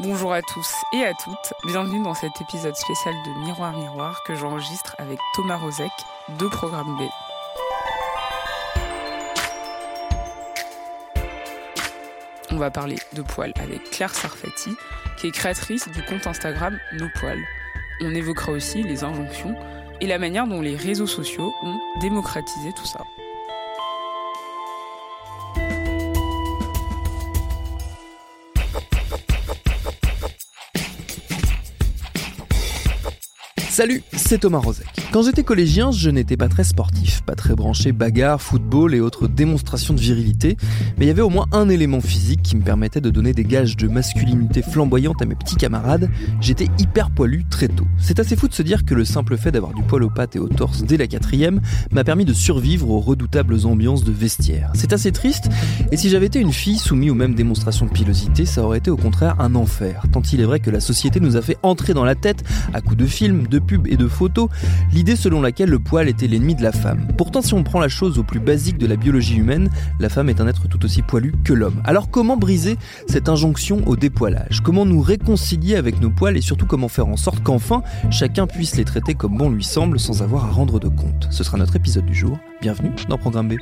Bonjour à tous et à toutes, bienvenue dans cet épisode spécial de Miroir Miroir que j'enregistre avec Thomas Rozek de Programme B. On va parler de poils avec Claire Sarfati, qui est créatrice du compte Instagram Nos Poils. On évoquera aussi les injonctions et la manière dont les réseaux sociaux ont démocratisé tout ça. Salut, c'est Thomas Rozek. Quand j'étais collégien, je n'étais pas très sportif, pas très branché bagarre, football et autres démonstrations de virilité, mais il y avait au moins un élément physique qui me permettait de donner des gages de masculinité flamboyante à mes petits camarades. J'étais hyper poilu très tôt. C'est assez fou de se dire que le simple fait d'avoir du poil aux pattes et au torse dès la quatrième m'a permis de survivre aux redoutables ambiances de vestiaire. C'est assez triste, et si j'avais été une fille soumise aux mêmes démonstrations de pilosité, ça aurait été au contraire un enfer, tant il est vrai que la société nous a fait entrer dans la tête, à coups de films, de et de photos, l'idée selon laquelle le poil était l'ennemi de la femme. Pourtant, si on prend la chose au plus basique de la biologie humaine, la femme est un être tout aussi poilu que l'homme. Alors comment briser cette injonction au dépoilage? Comment nous réconcilier avec nos poils et surtout comment faire en sorte qu'enfin chacun puisse les traiter comme bon lui semble sans avoir à rendre de compte? Ce sera notre épisode du jour. Bienvenue dans Programme B.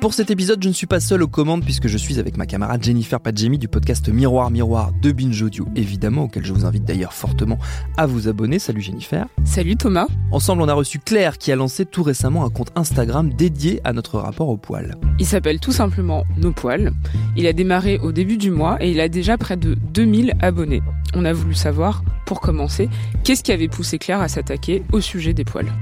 Pour cet épisode, je ne suis pas seul aux commandes puisque je suis avec ma camarade Jennifer Padjemi du podcast Miroir Miroir de Binge Audio, évidemment, auquel je vous invite d'ailleurs fortement à vous abonner. Salut Jennifer. Salut Thomas. Ensemble, on a reçu Claire qui a lancé tout récemment un compte Instagram dédié à notre rapport au poil. Il s'appelle tout simplement Nos Poils. Il a démarré au début du mois et il a déjà près de 2000 abonnés. On a voulu savoir, pour commencer, qu'est-ce qui avait poussé Claire à s'attaquer au sujet des poils?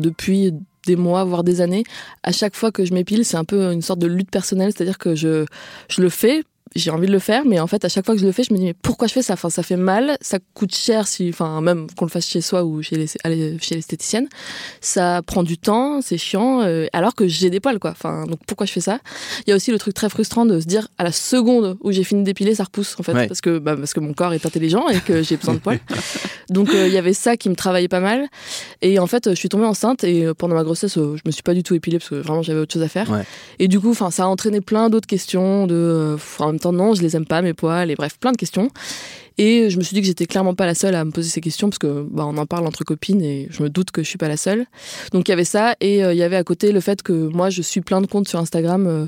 Depuis des mois, voire des années, à chaque fois que je m'épile, c'est un peu une sorte de lutte personnelle, c'est-à-dire que je, je le fais j'ai envie de le faire, mais en fait, à chaque fois que je le fais, je me dis, mais pourquoi je fais ça? Enfin, ça fait mal, ça coûte cher, si, enfin, même qu'on le fasse chez soi ou chez l'esthéticienne. Ça prend du temps, c'est chiant, euh, alors que j'ai des poils, quoi. Enfin, donc pourquoi je fais ça? Il y a aussi le truc très frustrant de se dire, à la seconde où j'ai fini d'épiler, ça repousse, en fait, parce, que, bah, parce que mon corps est intelligent et que j'ai besoin de poils. donc, euh, il y avait ça qui me travaillait pas mal. Et en fait, je suis tombée enceinte et euh, pendant ma grossesse, je me suis pas du tout épilée parce que vraiment j'avais autre chose à faire. Et du coup, enfin, ça a entraîné plein d'autres questions de, non, je les aime pas, mes poils, et bref, plein de questions. Et je me suis dit que j'étais clairement pas la seule à me poser ces questions parce que bah, on en parle entre copines et je me doute que je suis pas la seule. Donc il y avait ça et euh, il y avait à côté le fait que moi je suis plein de comptes sur Instagram euh,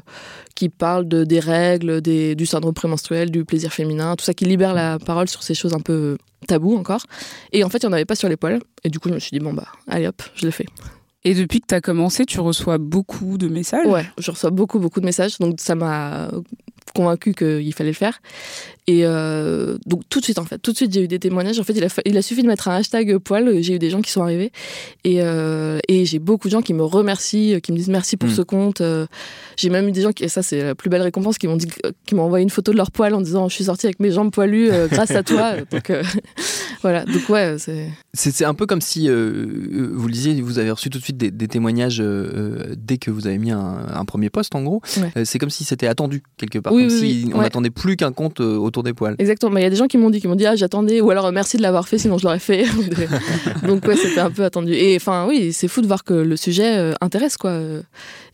qui parlent de, des règles, des, du syndrome prémenstruel, du plaisir féminin, tout ça qui libère la parole sur ces choses un peu taboues encore. Et en fait il n'y en avait pas sur les poils et du coup je me suis dit bon bah allez hop, je le fais. Et depuis que tu as commencé, tu reçois beaucoup de messages? Ouais, je reçois beaucoup, beaucoup de messages. Donc ça m'a convaincu qu'il fallait le faire. Et euh, donc tout de suite, en fait, tout de suite, j'ai eu des témoignages. En fait, il a, il a suffi de mettre un hashtag poil. J'ai eu des gens qui sont arrivés. Et, euh, et j'ai beaucoup de gens qui me remercient, qui me disent merci pour hmm. ce compte. Euh, j'ai même eu des gens qui, et ça c'est la plus belle récompense, qui m'ont dit, qui m'ont envoyé une photo de leur poil en disant je suis sortie avec mes jambes poilues grâce à toi. donc voilà. Donc ouais, c'est. C'est un peu comme si vous le disiez, vous avez reçu tout de suite des, témoignages dès que vous avez mis un, premier poste en gros. c'est comme si c'était attendu quelque part. comme si on n'attendait plus qu'un compte autour des poils. Exactement. Il y a des gens qui m'ont dit, qui m'ont dit, ah, j'attendais, ou alors merci de l'avoir fait, sinon je l'aurais fait. Donc, ouais, c'était un peu attendu. Et enfin, oui, c'est fou de voir que le sujet euh, intéresse, quoi.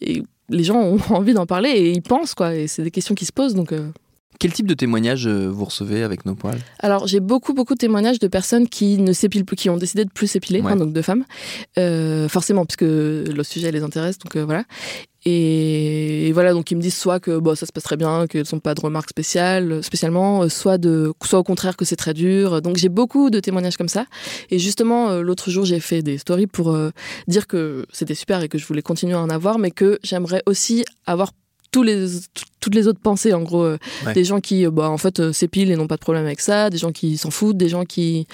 Et les gens ont envie d'en parler et ils pensent, quoi. Et c'est des questions qui se posent, donc. Euh. Quel type de témoignages euh, vous recevez avec nos poils? Alors j'ai beaucoup beaucoup de témoignages de personnes qui ne s'épilent plus, qui ont décidé de plus s'épiler, hein, donc de femmes, forcément puisque le sujet les intéresse, donc voilà. Et, voilà, donc ils me disent soit que bon, ça se passe très bien, qu'elles sont pas de remarques spéciales, spécialement, euh, soit, de, soit au contraire que c'est très dur. Donc j'ai beaucoup de témoignages comme ça. Et justement, euh, l'autre jour, j'ai fait des stories pour euh, dire que c'était super et que je voulais continuer à en avoir, mais que j'aimerais aussi avoir tous les, toutes les autres pensées, en gros. Des gens qui, bah, en fait, s'épilent et n'ont pas de problème avec ça, des gens qui s'en foutent, des gens qui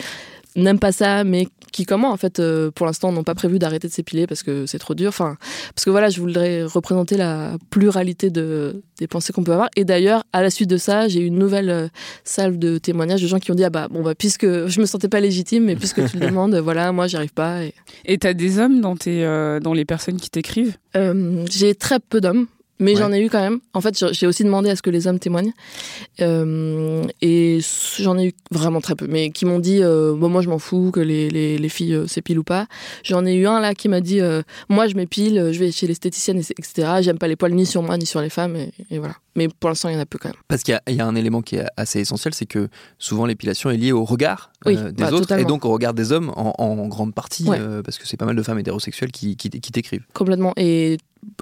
n'aiment pas ça, mais qui comment en fait euh, pour l'instant n'ont pas prévu d'arrêter de s'épiler parce que c'est trop dur. Enfin, parce que voilà, je voudrais représenter la pluralité de, des pensées qu'on peut avoir. Et d'ailleurs, à la suite de ça, j'ai eu une nouvelle euh, salve de témoignages de gens qui ont dit ah bah bon bah puisque je me sentais pas légitime, mais puisque tu le demandes, voilà, moi j'y arrive pas. Et t'as des hommes dans tes euh, dans les personnes qui t'écrivent? J'ai très peu d'hommes Mais Ouais. j'en ai eu quand même. En fait, j'ai- aussi demandé à ce que les hommes témoignent. Euh, et j'en ai eu vraiment très peu. Mais qui m'ont dit, euh, bon, moi je m'en fous que les, les, les filles euh, s'épilent ou pas. J'en ai eu un là qui m'a dit, euh, moi je m'épile, je vais chez l'esthéticienne, et- etc. J'aime pas les poils ni sur moi ni sur les femmes. Et, et voilà. Mais pour l'instant, il y en a peu quand même. Parce qu'il y a- il y, a un élément qui est assez essentiel, c'est que souvent l'épilation est liée au regard Oui, euh, des bah, autres et donc au regard des hommes en, en grande partie, Ouais. euh, parce que c'est pas mal de femmes hétérosexuelles qui, qui, qui t'écrivent. Complètement. Et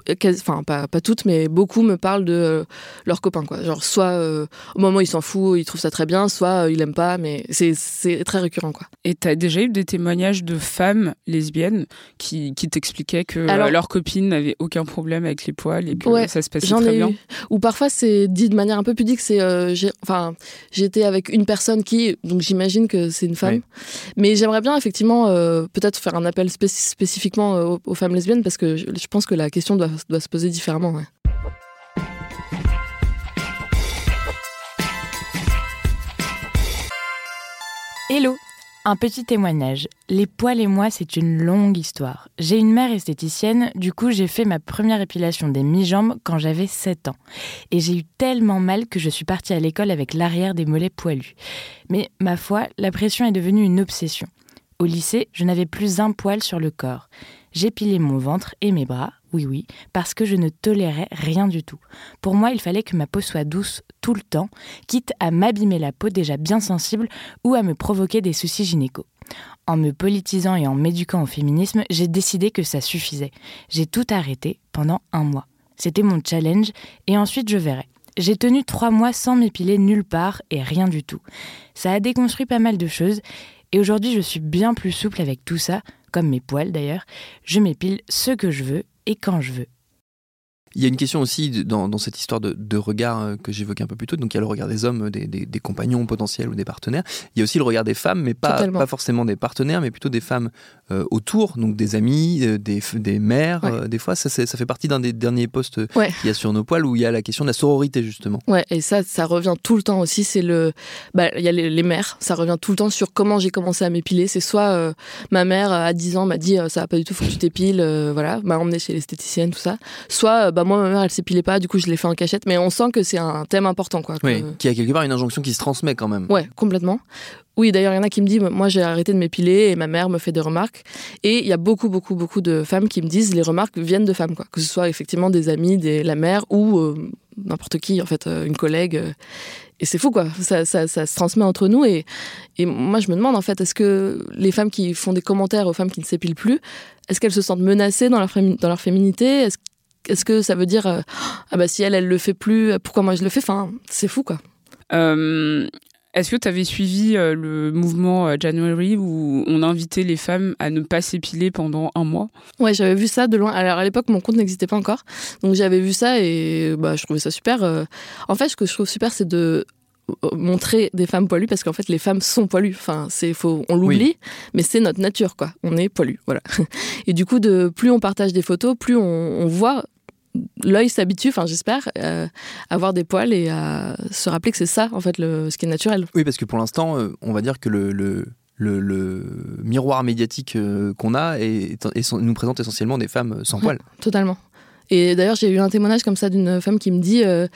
euh, enfin pas, pas toutes, mais beaucoup me parlent de euh, leurs copains. Quoi. Genre soit euh, au moment il s'en fout, il trouve ça très bien, soit euh, il aime pas, mais c'est- c'est très récurrent. Quoi. Et t'as déjà eu des témoignages de femmes lesbiennes qui, qui t'expliquaient que Alors- euh, leur copine n'avait aucun problème avec les poils et que Ouais, ça se passait très bien. eu. Ou parfois c'est dit de manière un peu pudique. C'est euh, j'ai- enfin j'étais avec une personne qui donc j'imagine que c'est une femme. Oui. Mais j'aimerais bien effectivement euh, peut-être faire un appel spéc- spécifiquement euh, aux, aux femmes lesbiennes parce que je, je pense que la question doit, doit se poser différemment. ouais. Hello un petit témoignage. Les poils et moi, c'est une longue histoire. J'ai une mère esthéticienne, du coup j'ai fait ma première épilation des mi-jambes quand j'avais 7 ans. Et j'ai eu tellement mal que je suis partie à l'école avec l'arrière des mollets poilus. Mais ma foi, la pression est devenue une obsession. Au lycée, je n'avais plus un poil sur le corps. J'épilais mon ventre et mes bras, oui oui, parce que je ne tolérais rien du tout. Pour moi, il fallait que ma peau soit douce tout le temps, quitte à m'abîmer la peau déjà bien sensible ou à me provoquer des soucis gynéco. En me politisant et en m'éduquant au féminisme, j'ai décidé que ça suffisait. J'ai tout arrêté pendant un mois. C'était mon challenge et ensuite je verrai. J'ai tenu trois mois sans m'épiler nulle part et rien du tout. Ça a déconstruit pas mal de choses et aujourd'hui je suis bien plus souple avec tout ça, comme mes poils d'ailleurs. Je m'épile ce que je veux et quand je veux. Il y a une question aussi dans, dans cette histoire de, de regard euh, que j'évoquais un peu plus tôt. Donc il y a le regard des hommes, des, des- des compagnons potentiels ou des partenaires. Il y a aussi le regard des femmes, mais pas, forcément des partenaires, mais plutôt des femmes euh, autour, donc des amis, euh, des, mères. Ouais. euh, des fois, ça, ça fait partie d'un des derniers posts euh, Ouais. qu'il y a sur nos poils où il y a la question de la sororité justement. Ouais, et ça, ça revient tout le temps aussi. C'est le, bah, il y a les, les mères. Ça revient tout le temps sur comment j'ai commencé à m'épiler. C'est soit ma mère à 10 ans m'a dit ça va pas du tout, faut que tu t'épiles, voilà, m'a emmené chez l'esthéticienne, tout ça. Soit euh, bah moi ma mère elle s'épilait pas, du coup je l'ai fait en cachette. Mais on sent que c'est un thème important quoi. que- Oui, qui a quelque part une injonction qui se transmet quand même. Ouais, complètement. Oui, d'ailleurs, il y en a qui me disent, moi j'ai arrêté de m'épiler et ma mère me fait des remarques. Et il y a beaucoup, beaucoup, beaucoup de femmes qui me disent, les remarques viennent de femmes, quoi. Que ce soit effectivement des amis, des, la mère ou euh, n'importe qui, en fait, euh, une collègue. euh. Et c'est fou, quoi. Ça, ça, ça se transmet entre nous. Et, et moi, je me demande, en fait, est-ce que les femmes qui font des commentaires aux femmes qui ne s'épilent plus, est-ce qu'elles se sentent menacées dans leur, dans leur féminité? Est-ce est-ce que ça veut dire, euh, ah bah si elle, elle le fait plus, pourquoi moi je le fais? Enfin, c'est fou, quoi. Euh, Est-ce que tu avais suivi euh, le mouvement January où on invitait les femmes à ne pas s'épiler pendant un mois? Ouais, j'avais vu ça de loin. Alors à l'époque, mon compte n'existait pas encore, donc j'avais vu ça et bah, je trouvais ça super. En fait, ce que je trouve super, c'est de montrer des femmes poilues parce qu'en fait les femmes sont poilues. Enfin c'est faut on l'oublie mais c'est notre nature quoi. On est poilu voilà. Et du coup de plus on partage des photos plus on, on voit l'œil s'habitue enfin j'espère euh, à voir des poils et à se rappeler que c'est ça en fait le, ce qui est naturel. Oui, parce que pour l'instant, euh, on va dire que le, le, le- le miroir médiatique euh, qu'on a nous présente essentiellement des femmes sans poils. Totalement. Et d'ailleurs, j'ai eu un témoignage comme ça d'une femme qui me dit, euh,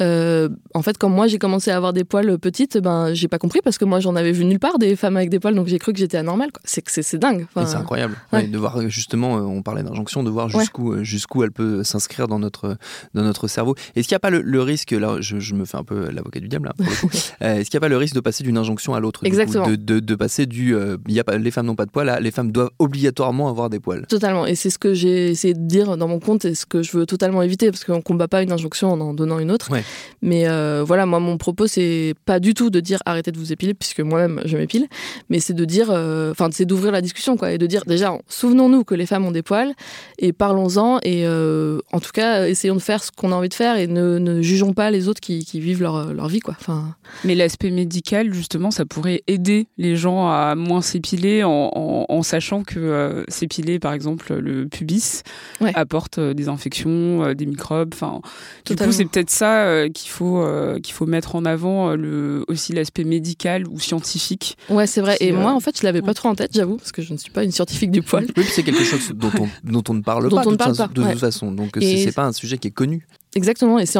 euh, en fait, quand moi j'ai commencé à avoir des poils petites, ben j'ai pas compris parce que moi j'en avais vu nulle part des femmes avec des poils, donc j'ai cru que j'étais anormale. C'est c'est dingue. Enfin, c'est incroyable. ouais. Ouais, de voir euh, justement, on parlait d'injonction, de voir jusqu'où jusqu'où elle peut s'inscrire dans notre, dans notre cerveau. Est-ce qu'il n'y a pas le, le risque, là je, je me fais un peu l'avocat du diable, là, pour le coup. Euh, est-ce qu'il n'y a pas le risque de passer d'une injonction à l'autre coup, Exactement. de, de, de passer du y a pas, les femmes n'ont pas de poils à les femmes doivent obligatoirement avoir des poils? Totalement. Et c'est ce que j'ai essayé de dire dans mon compte et ce que je veux totalement éviter parce qu'on combat pas une injonction en en donnant une autre. Ouais. Mais euh, voilà, moi, mon propos, c'est pas du tout de dire arrêtez de vous épiler puisque moi-même je m'épile, mais c'est de dire, euh, enfin, c'est d'ouvrir la discussion quoi et de dire déjà, souvenons-nous que les femmes ont des poils et parlons-en et euh, en tout cas, essayons de faire ce qu'on a envie de faire et ne, ne jugeons pas les autres qui, qui vivent leur, leur vie quoi. Enfin, Mais l'aspect médical, justement, ça pourrait aider les gens à moins s'épiler en, en- en sachant que euh, s'épiler, par exemple, le pubis Ouais. apporte euh, des infections, euh, des microbes. Enfin, du coup, c'est peut-être ça euh, qu'il faut euh, qu'il faut mettre en avant, euh, le, aussi l'aspect médical ou scientifique. ouais, c'est vrai. Et euh, moi, en fait, je l'avais pas trop en tête, j'avoue, parce que je ne suis pas une scientifique du poil. Oui, puis c'est quelque chose dont on, dont on ne parle Dont pas, on de, parle toute façon- pas, de ouais. toute façon. Donc c'est pas un sujet qui est connu. Exactement, et c'est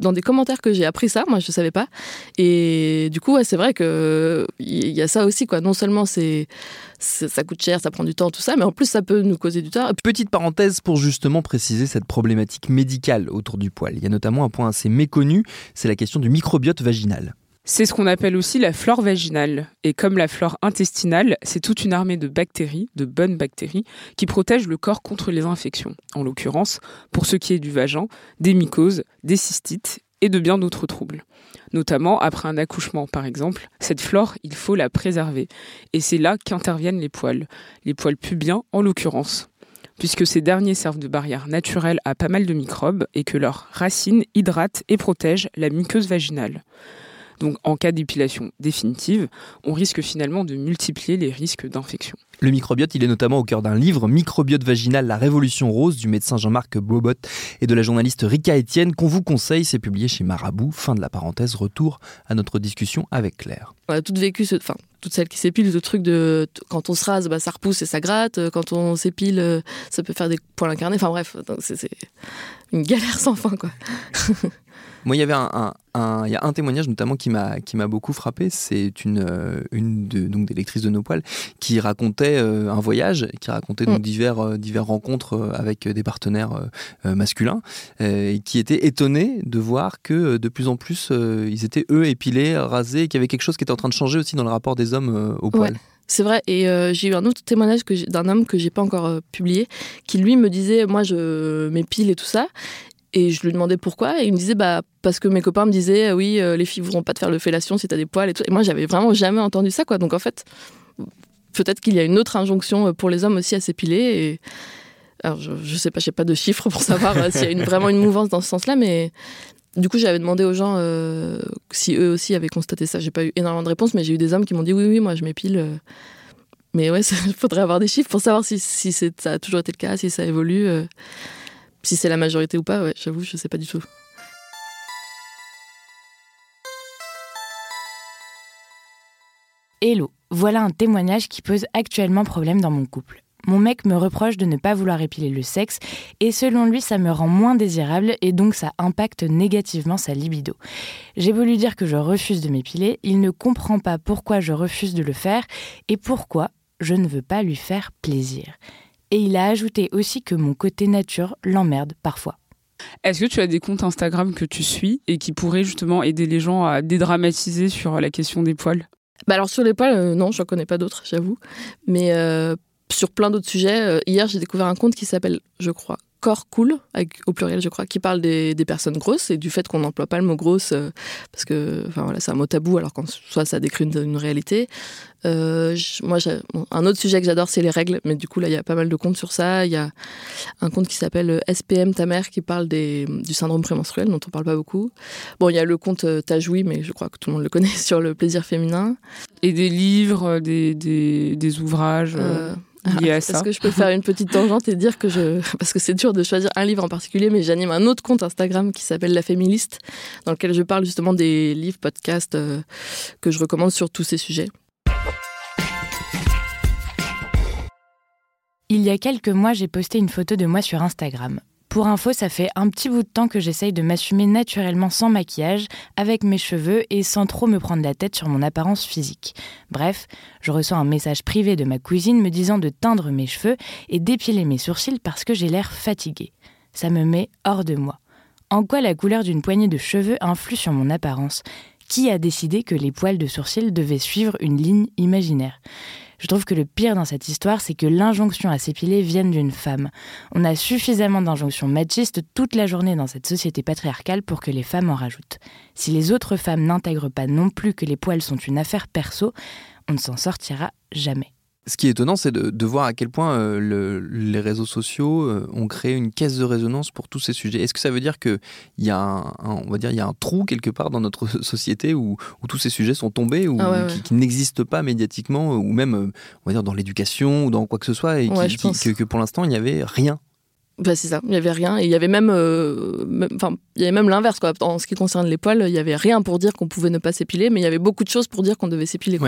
dans des commentaires que j'ai appris ça, moi je ne savais pas. Et du coup, ouais, c'est vrai que il y a ça aussi, quoi. Non seulement ça coûte cher, ça prend du temps, tout ça, mais en plus ça peut nous causer du tort. Petite parenthèse pour justement préciser cette problématique médicale autour du poil. Il y a notamment un point assez méconnu, c'est la question du microbiote vaginal. C'est ce qu'on appelle aussi la flore vaginale. Et comme la flore intestinale, c'est toute une armée de bactéries, de bonnes bactéries, qui protègent le corps contre les infections. En l'occurrence, pour ce qui est du vagin, des mycoses, des cystites et de bien d'autres troubles. Notamment après un accouchement, par exemple, cette flore, il faut la préserver. Et c'est là qu'interviennent les poils. Les poils pubiens, en l'occurrence puisque ces derniers servent de barrière naturelle à pas mal de microbes et que leurs racines hydratent et protègent la muqueuse vaginale. Donc en cas d'épilation définitive, on risque finalement de multiplier les risques d'infection. Le microbiote, il est notamment au cœur d'un livre, Microbiote vaginal, la révolution rose, du médecin Jean-Marc Bobot et de la journaliste Rika Etienne, qu'on vous conseille. C'est publié chez Marabout. Fin de la parenthèse. Retour à notre discussion avec Claire. On a toutes vécu, ce, enfin, toutes celles qui s'épilent, ce truc de quand on se rase, bah, ça repousse et ça gratte. Quand on s'épile, euh, ça peut faire des poils incarnés. Enfin bref, c'est une galère sans fin, quoi. Moi, il y avait un, un, y a un témoignage notamment qui m'a qui m'a beaucoup frappé. C'est une euh, une de, donc des lectrices de nos poils qui racontait euh, un voyage, qui racontait donc mm. divers euh, divers rencontres avec des partenaires masculins, et qui était étonné de voir que de plus en plus ils étaient eux épilés, rasés, qu'il y avait quelque chose qui était en train de changer aussi dans le rapport des hommes au poil. C'est vrai, et j'ai eu un autre témoignage d'un homme que j'ai pas encore publié, qui lui me disait, moi je m'épile et tout ça, et je lui demandais pourquoi, et il me disait bah parce que mes copains me disaient ah oui euh, les filles voudront pas te faire le fellation si t'as des poils et tout. Et moi j'avais vraiment jamais entendu ça quoi. Donc en fait peut-être qu'il y a une autre injonction euh, pour les hommes aussi à s'épiler. Alors je, je sais pas, j'ai pas de chiffres pour savoir euh, s'il y a vraiment une mouvance dans ce sens-là, mais du coup j'avais demandé aux gens si eux aussi avaient constaté ça. J'ai pas eu énormément de réponses, mais j'ai eu des hommes qui m'ont dit oui oui moi je m'épile. Mais ouais, il faudrait avoir des chiffres pour savoir si ça a toujours été le cas, si ça évolue. Si c'est la majorité ou pas, ouais, j'avoue, je sais pas du tout. Hello, voilà un témoignage qui pose actuellement problème dans mon couple. Mon mec me reproche de ne pas vouloir épiler le sexe et selon lui ça me rend moins désirable et donc ça impacte négativement sa libido. J'ai voulu dire que je refuse de m'épiler, il ne comprend pas pourquoi je refuse de le faire et pourquoi je ne veux pas lui faire plaisir. Et il a ajouté aussi que mon côté nature l'emmerde parfois. Est-ce que tu as des comptes Instagram que tu suis et qui pourraient justement aider les gens à dédramatiser sur la question des poils? Bah alors sur les poils, euh, non, je n'en connais pas d'autres, j'avoue. Mais euh, sur plein d'autres sujets, euh, hier j'ai découvert un compte qui s'appelle, je crois, corps cool, au pluriel je crois, qui parle des, personnes grosses et du fait qu'on n'emploie pas le mot grosse euh, parce que enfin, voilà, c'est un mot tabou alors qu'en soit ça décrit une, réalité. Euh, moi, un autre sujet que j'adore, c'est les règles, mais du coup là il y a pas mal de comptes sur ça. Il y a un compte qui s'appelle euh, SPM ta mère qui parle des, du syndrome prémenstruel dont on parle pas beaucoup. Bon, il y a le compte Tajoui, mais je crois que tout le monde le connaît sur le plaisir féminin. Et des livres, des, des, des ouvrages. Est-ce que je peux faire une petite tangente et dire que je. Parce que c'est dur de choisir un livre en particulier, mais j'anime un autre compte Instagram qui s'appelle La Féministe, dans lequel je parle justement des livres, podcasts euh, que je recommande sur tous ces sujets. Il y a quelques mois, j'ai posté une photo de moi sur Instagram. Pour info, ça fait un petit bout de temps que j'essaye de m'assumer naturellement sans maquillage, avec mes cheveux et sans trop me prendre la tête sur mon apparence physique. Bref, je reçois un message privé de ma cousine me disant de teindre mes cheveux et d'épiler mes sourcils parce que j'ai l'air fatiguée. Ça me met hors de moi. En quoi la couleur d'une poignée de cheveux influe sur mon apparence? Qui a décidé que les poils de sourcils devaient suivre une ligne imaginaire? Je trouve que le pire dans cette histoire, c'est que l'injonction à s'épiler vienne d'une femme. On a suffisamment d'injonctions machistes toute la journée dans cette société patriarcale pour que les femmes en rajoutent. Si les autres femmes n'intègrent pas non plus que les poils sont une affaire perso, on ne s'en sortira jamais. Ce qui est étonnant, c'est de, voir à quel point euh, les réseaux sociaux euh, ont créé une caisse de résonance pour tous ces sujets. Est-ce que ça veut dire qu'il y, a un, on va dire, il y a un trou quelque part dans notre société où, tous ces sujets sont tombés, ou ah qui, n'existent pas médiatiquement, ou même euh, on va dire, dans l'éducation ou dans quoi que ce soit, et que, que, pour l'instant, il n'y avait rien? Bah, c'est ça, il n'y avait rien. Et il y avait même, euh, enfin, il y avait même l'inverse, quoi. En ce qui concerne les poils, il n'y avait rien pour dire qu'on pouvait ne pas s'épiler, mais il y avait beaucoup de choses pour dire qu'on devait s'épiler.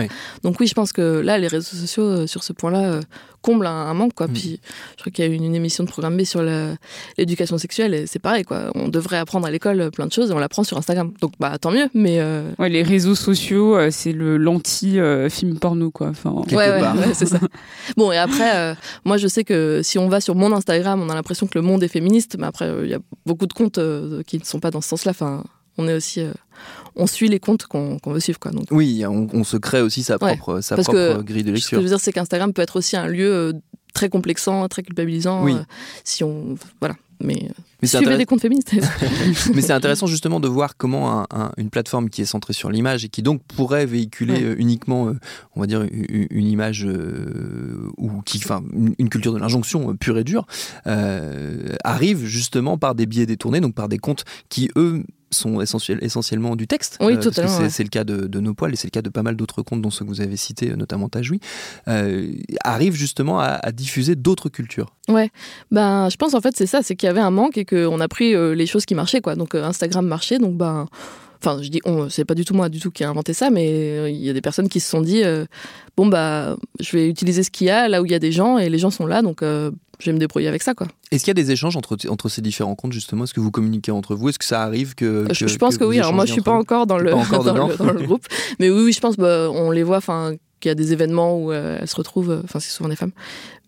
Donc oui, je pense que là, les réseaux sociaux, euh, sur ce point-là, euh, comble un, manque, quoi. Mm. Puis, je crois qu'il y a eu une, émission de programme B sur la- l'éducation sexuelle, et c'est pareil, quoi. On devrait apprendre à l'école euh, plein de choses, et on l'apprend sur Instagram. Donc, bah, tant mieux, mais. euh, Ouais, les réseaux sociaux, euh, c'est le l'anti-film porno, quoi. Enfin, Quelque ouais, ouais, part. ouais, c'est ça. Bon, et après, euh, moi, je sais que si on va sur mon Instagram, on a l'impression que le monde est féministe, mais après, euh, il y a beaucoup de comptes euh, qui ne sont pas dans ce sens-là. Enfin, on est aussi. euh, on suit les comptes qu'on veut suivre, quoi. Donc, Oui, on, on se crée aussi sa Ouais, propre, sa propre que grille de ce que lecture. je veux dire, c'est qu'Instagram peut être aussi un lieu euh, très complexant, très culpabilisant, Oui. euh, si on. Voilà. Mais Mais c'est suivez des comptes féministes. Mais c'est intéressant justement de voir comment un- un- une plateforme qui est centrée sur l'image et qui donc pourrait véhiculer Ouais. euh, uniquement, euh, on va dire, une, une image euh, ou qui, enfin, une, culture de l'injonction euh, pure et dure, euh, arrive justement par des biais détournés, donc par des comptes qui eux sont essentiel- essentiellement du texte. Oui, que totalement, c'est- ouais. Le cas de, de Nos Poils et c'est le cas de pas mal d'autres comptes, dont ceux que vous avez cités, euh, notamment Tajoui, euh, arrivent justement à, à diffuser d'autres cultures. Ben, je pense en fait c'est ça, c'est qu'il y avait un manque qu'on a pris euh, les choses qui marchaient quoi. Donc euh, Instagram marchait, donc ben, enfin je dis c'est pas du tout moi du tout qui a inventé ça, mais euh, il y a des personnes qui se sont dit bon bah je vais utiliser ce qu'il y a là où il y a des gens et les gens sont là, donc je vais me débrouiller avec ça quoi. Est-ce qu'il y a des échanges entre, entre ces différents comptes justement? Est-ce que vous communiquez entre vous? Est-ce que ça arrive que, je, que- je pense que, oui. Alors moi je échangez suis pas encore dans le, pas encore dans, le dans le groupe, mais oui oui je pense bah, on les voit enfin qu'il y a des événements où euh, elles se retrouvent, euh, enfin c'est souvent des femmes,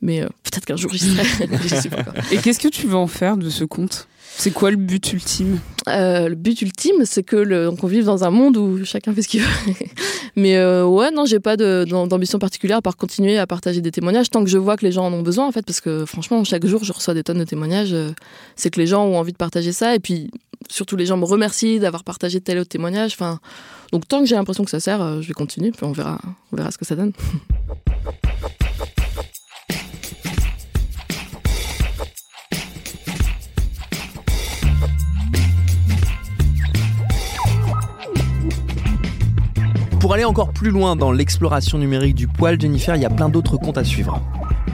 mais euh, peut-être qu'un jour j'y serai, je sais pas encore. Et qu'est-ce que tu veux en faire de ce compte? C'est quoi le but ultime? Euh, le but ultime, c'est que le, qu'on vive dans un monde où chacun fait ce qu'il veut. Mais euh, ouais, non, j'ai pas d'ambition particulière à part continuer à partager des témoignages tant que je vois que les gens en ont besoin, en fait, parce que franchement, chaque jour, je reçois des tonnes de témoignages. euh, c'est que les gens ont envie de partager ça, et puis surtout, les gens me remercient d'avoir partagé tel ou tel témoignage. Enfin, donc tant que j'ai l'impression que ça sert, je vais continuer, puis on verra, on verra ce que ça donne. Pour aller encore plus loin dans l'exploration numérique du poil, Jennifer, il y a plein d'autres comptes à suivre.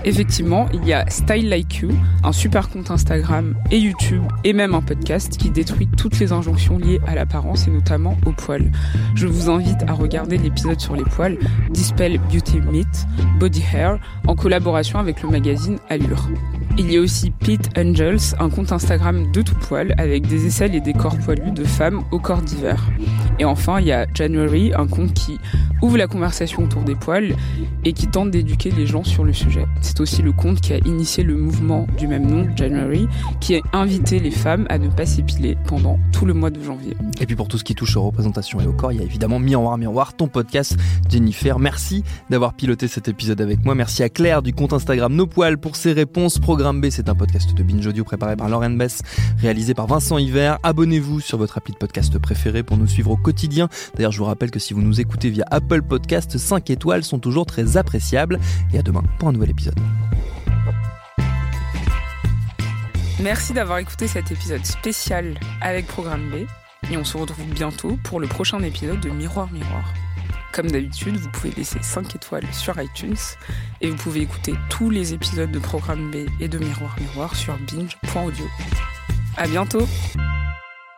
Effectivement, il y a Style Like You, un super compte Instagram et YouTube et même un podcast qui détruit toutes les injonctions liées à l'apparence et notamment au poil. Je vous invite à regarder l'épisode sur les poils Dispel Beauty Myth, Body Hair en collaboration avec le magazine Allure. Il y a aussi Pete Angels, un compte Instagram de tout poil avec des aisselles et des corps poilus de femmes au corps divers. Et enfin, il y a January, un compte qui ouvre la conversation autour des poils et qui tente d'éduquer les gens sur le sujet. C'est aussi le compte qui a initié le mouvement du même nom, January, qui a invité les femmes à ne pas s'épiler pendant tout le mois de janvier. Et puis pour tout ce qui touche aux représentations et au corps, il y a évidemment Miroir Miroir, ton podcast, Jennifer. Merci d'avoir piloté cet épisode avec moi. Merci à Claire du compte Instagram Nos Poils pour ses réponses. Programme B, c'est un podcast de Binge Audio préparé par Lauren Bess, réalisé par Vincent Hiver. Abonnez-vous sur votre appli de podcast préféré pour nous suivre au quotidien. D'ailleurs, je vous rappelle que si vous nous écoutez via Apple Podcast, 5 étoiles sont toujours très appréciables. Et à demain pour un nouvel épisode. Merci d'avoir écouté cet épisode spécial avec Programme B et on se retrouve bientôt pour le prochain épisode de Miroir Miroir. Comme d'habitude, vous pouvez laisser 5 étoiles sur iTunes et vous pouvez écouter tous les épisodes de Programme B et de Miroir Miroir sur binge.audio. À bientôt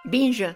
Binge.